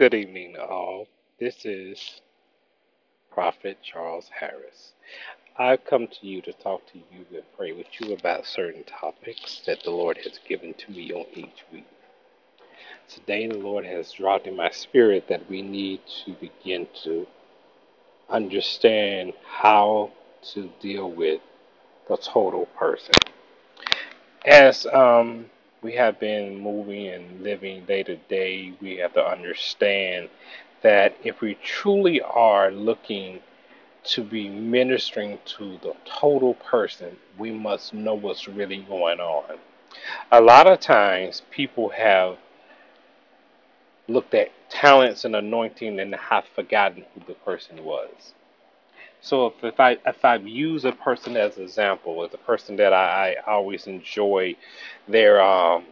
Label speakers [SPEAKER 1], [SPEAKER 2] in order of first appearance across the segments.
[SPEAKER 1] Good evening, all. This is Prophet Charles Harris. I've come to you to talk to you and pray with you about certain topics that the Lord has given to me on each week. Today, the Lord has dropped in my spirit that we need to begin to understand how to deal with the total person. As um, we have been moving and living day to day, we have to understand that if we truly are looking to be ministering to the total person, we must know what's really going on. A lot of times, people have looked at talents and anointing and have forgotten who the person was. So if, if I if I use a person as an example, as a person that I, I always enjoy their um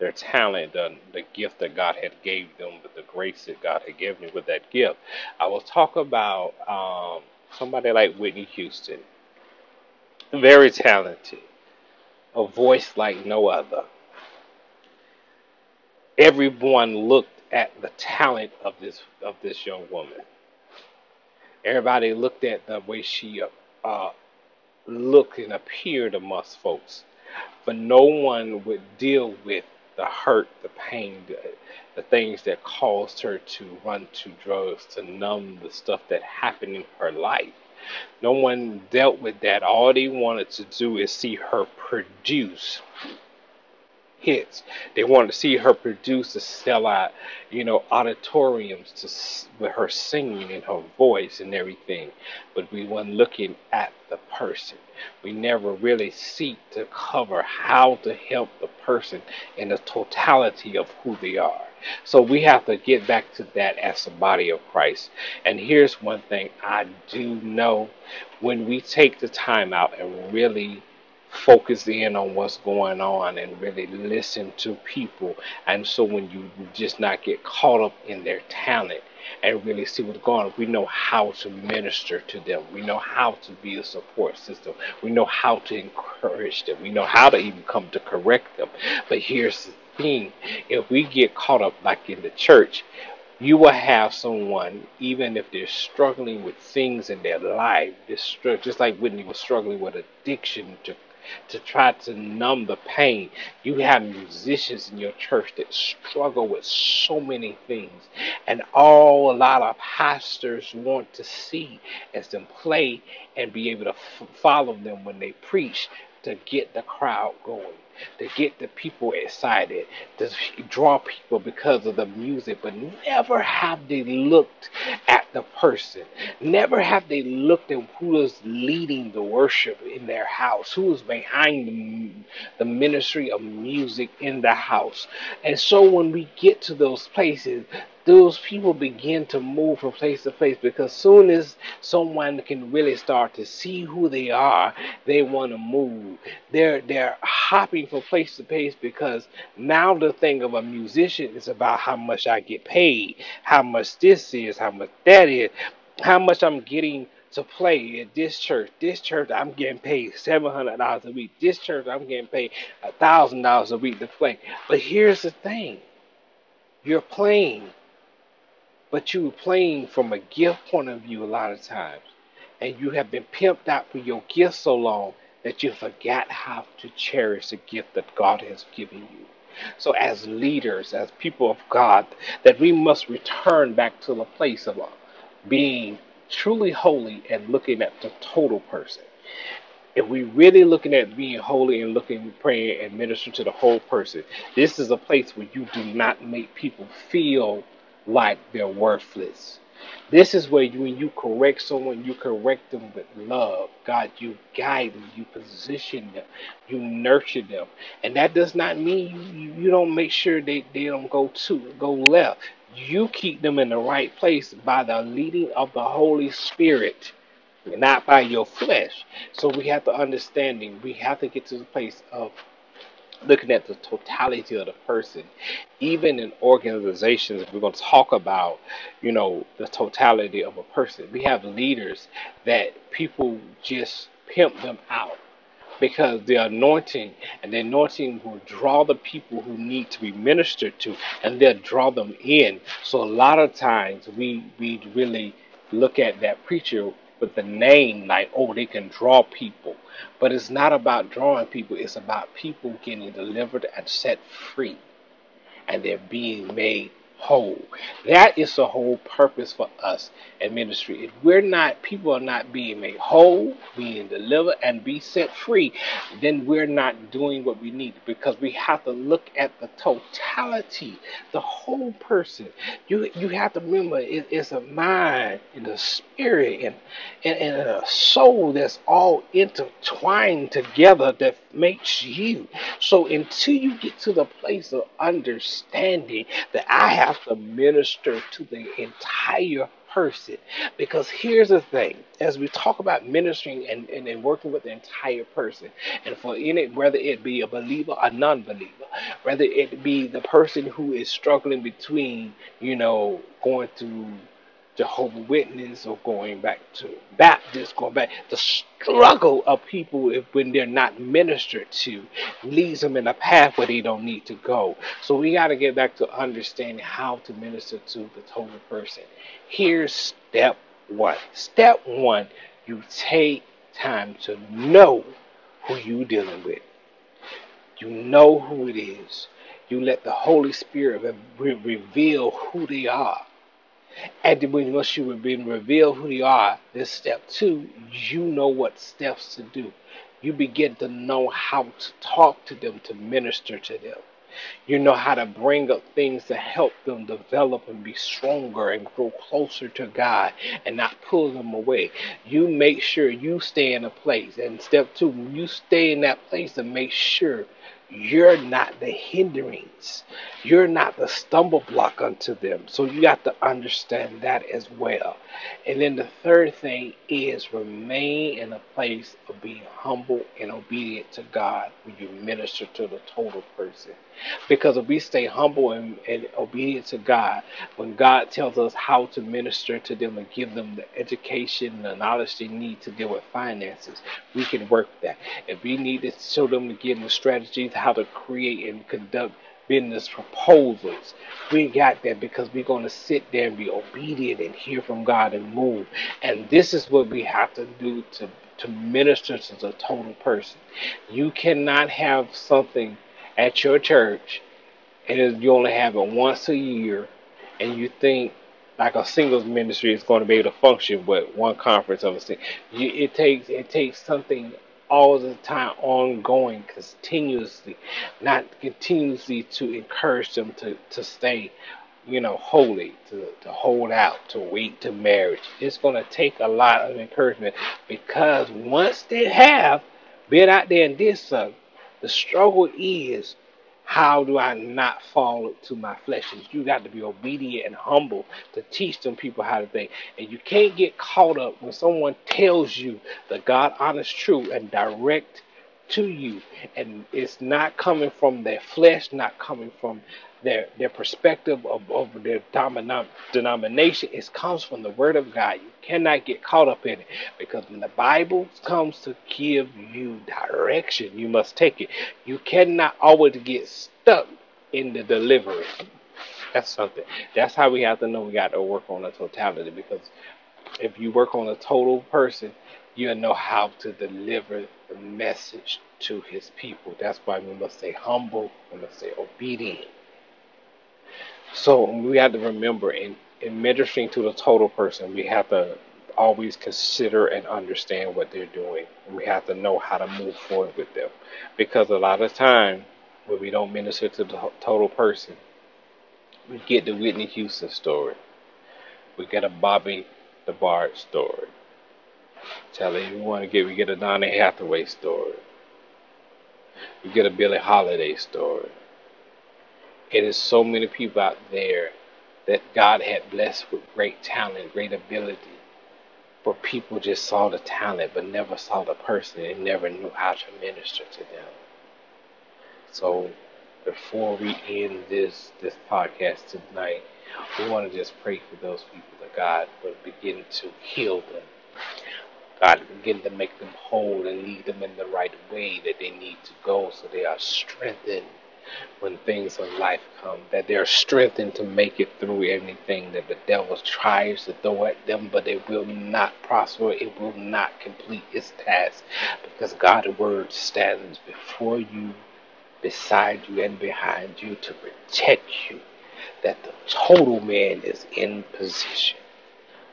[SPEAKER 1] their talent, the, the gift that God had gave them, the grace that God had given them with that gift. I will talk about um, somebody like Whitney Houston, very talented, a voice like no other. Everyone looked at the talent of this of this young woman. Everybody looked at the way she uh, looked and appeared amongst folks, but no one would deal with the hurt, the pain, the, the things that caused her to run to drugs, to numb the stuff that happened in her life. No one dealt with that. All they wanted to do is see her produce hits. They wanted to see her produce a sell out, you know, auditoriums to with her singing and her voice and everything. But we weren't looking at the person. We never really seek to cover how to help the person in the totality of who they are. So we have to get back to that as the body of Christ. And here's one thing I do know when we take the time out and really focus in on what's going on and really listen to people. And so when you just not get caught up in their talent and really see what's going on, we know how to minister to them. We know how to be a support system. We know how to encourage them. We know how to even come to correct them. But here's the thing if we get caught up like in the church, you will have someone, even if they're struggling with things in their life, just like Whitney was struggling with addiction to to try to numb the pain. You have musicians in your church that struggle with so many things, and all a lot of pastors want to see is them play and be able to f- follow them when they preach to get the crowd going to get the people excited, to draw people because of the music, but never have they looked at the person. Never have they looked at who is leading the worship in their house, who is behind the, the ministry of music in the house. And so when we get to those places, those people begin to move from place to place because soon as someone can really start to see who they are, they want to move. They're they're hopping from place to place because now the thing of a musician is about how much I get paid, how much this is, how much that is, how much I'm getting to play at this church. This church I'm getting paid seven hundred dollars a week. This church I'm getting paid a thousand dollars a week to play. But here's the thing. You're playing but you are playing from a gift point of view a lot of times. And you have been pimped out for your gift so long that you forget how to cherish the gift that God has given you. So, as leaders, as people of God, that we must return back to the place of uh, being truly holy and looking at the total person. If we're really looking at being holy and looking, praying, and ministering to the whole person, this is a place where you do not make people feel like they're worthless. This is where you, when you correct someone, you correct them with love. God, you guide them, you position them, you nurture them. And that does not mean you, you don't make sure they, they don't go to go left. You keep them in the right place by the leading of the Holy Spirit, not by your flesh. So we have to understanding. We have to get to the place of looking at the totality of the person even in organizations we're going to talk about you know the totality of a person we have leaders that people just pimp them out because the anointing and the anointing will draw the people who need to be ministered to and they'll draw them in. So a lot of times we we really look at that preacher with the name like, oh, they can draw people. But it's not about drawing people, it's about people getting delivered and set free and they're being made whole. That is the whole purpose for us in ministry. If we're not, people are not being made whole, being delivered, and be set free, then we're not doing what we need because we have to look at the totality, the whole person. You you have to remember it, it's a mind and a spirit and, and, and a soul that's all intertwined together that makes you. So until you get to the place of understanding that I have have to minister to the entire person. Because here's the thing as we talk about ministering and, and, and, working with the entire person, and for any, whether it be a believer or non believer, whether it be the person who is struggling between, you know, going through Jehovah Witness or going back to Baptist, going back the struggle of people if when they're not ministered to leads them in a path where they don't need to go. So we got to get back to understanding how to minister to the total person. Here's step one. Step one, you take time to know who you're dealing with. You know who it is. You let the Holy Spirit reveal who they are and when once you have been revealed who you are, this step two, you know what steps to do. You begin to know how to talk to them, to minister to them. You know how to bring up things to help them develop and be stronger and grow closer to God and not pull them away. You make sure you stay in a place. And step two, you stay in that place and make sure you're not the hindrance. You're not the stumble block unto them. So you got to understand that as well. And then the third thing is remain in a place of being humble and obedient to God when you minister to the total person. Because if we stay humble and, and obedient to God, when God tells us how to minister to them and give them the education and the knowledge they need to deal with finances, we can work that. If we need to show them to give them the strategies how to create and conduct business proposals. We got that because we're going to sit there and be obedient and hear from God and move. And this is what we have to do to, to minister to the total person. You cannot have something at your church and you only have it once a year and you think like a singles ministry is going to be able to function with one conference of a thing. It takes it takes something all the time, ongoing, continuously, not continuously to encourage them to, to stay, you know, holy, to, to hold out, to wait to marriage. It's going to take a lot of encouragement because once they have been out there and did something, the struggle is how do I not fall to my flesh? You got to be obedient and humble to teach them people how to think. And you can't get caught up when someone tells you the God honest truth and direct to you. And it's not coming from their flesh, not coming from their their perspective of, of their dominant denomination. It comes from the Word of God. You cannot get caught up in it because when the Bible comes to give you direction, you must take it. You cannot always get stuck in the delivery. That's something. That's how we have to know we got to work on the totality because if you work on a total person, you'll know how to deliver the message to his people. That's why we must stay humble, we must stay obedient. So we have to remember in, in ministering to the total person, we have to always consider and understand what they're doing. We have to know how to move forward with them. Because a lot of time when we don't minister to the total person, we get the Whitney Houston story. We get a Bobby DeBarge story. Tell everyone to get we get a Donny Hathaway story. We get a Billie Holiday story. It is so many people out there that God had blessed with great talent, great ability, but people just saw the talent but never saw the person and never knew how to minister to them. So before we end this this podcast tonight, we want to just pray for those people that God will begin to heal them. God, begin to make them whole and lead them in the right way that they need to go so they are strengthened when things of life come, that they're strengthened to make it through anything that the devil tries to throw at them, but it will not prosper, it will not complete its task, because God's word stands before you, beside you, and behind you to protect you, that the total man is in position.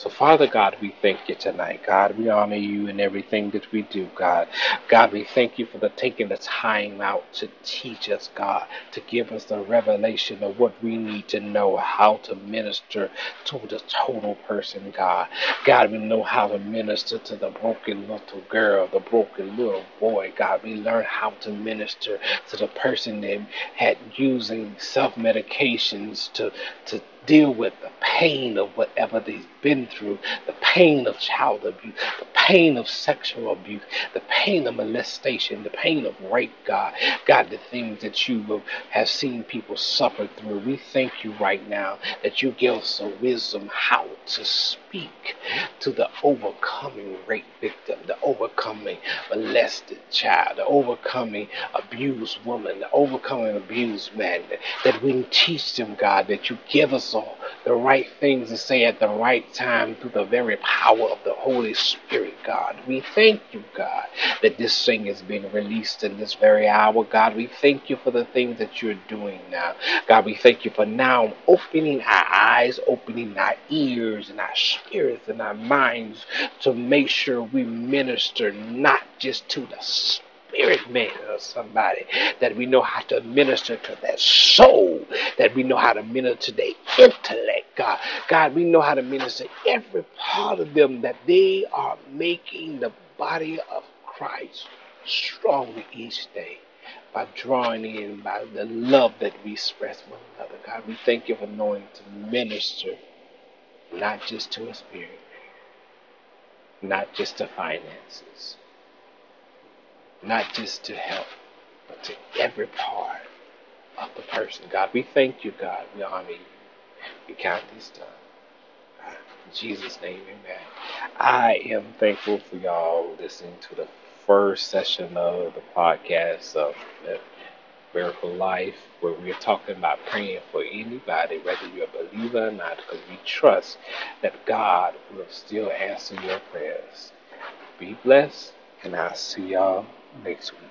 [SPEAKER 1] So, Father God, we thank you tonight. God, we honor you in everything that we do, God. God, we thank you for the taking the time out to teach us, God, to give us the revelation of what we need to know, how to minister to the total person, God. God, we know how to minister to the broken little girl, the broken little boy, God. We learn how to minister to the person that had using self medications to, to deal with the pain of whatever they've been through, the pain of child abuse, the pain of sexual abuse, the pain of molestation, the pain of rape, God. God, the things that you have seen people suffer through. We thank you right now that you give us the wisdom how to speak to the overcoming rape victim, the overcoming molested child, the overcoming abused woman, the overcoming abused man, that we teach them, God, that you give us all the right things to say at the right time through the very power of the Holy Spirit, God. We thank you, God, that this thing is being released in this very hour, God. We thank you for the things that you're doing now. God, we thank you for now opening our eyes, opening our ears and our spirits and our minds to make sure we minister not just to the spirit man or somebody, that we know how to minister to that soul, that we know how to minister to the intellect, God. God, we know how to minister every part of them that they are making the body of Christ stronger each day by drawing in by the love that we express one another. God, we thank you for knowing to minister not just to a spirit, not just to finances, not just to help, but to every part of the person. God, we thank you, God. We honor you. We count this done. In Jesus' name, amen. I am thankful for y'all listening to the first session of the podcast of Miracle Life, where we are talking about praying for anybody, whether you're a believer or not, because we trust that God will still answer your prayers. Be blessed, and I'll see y'all next week.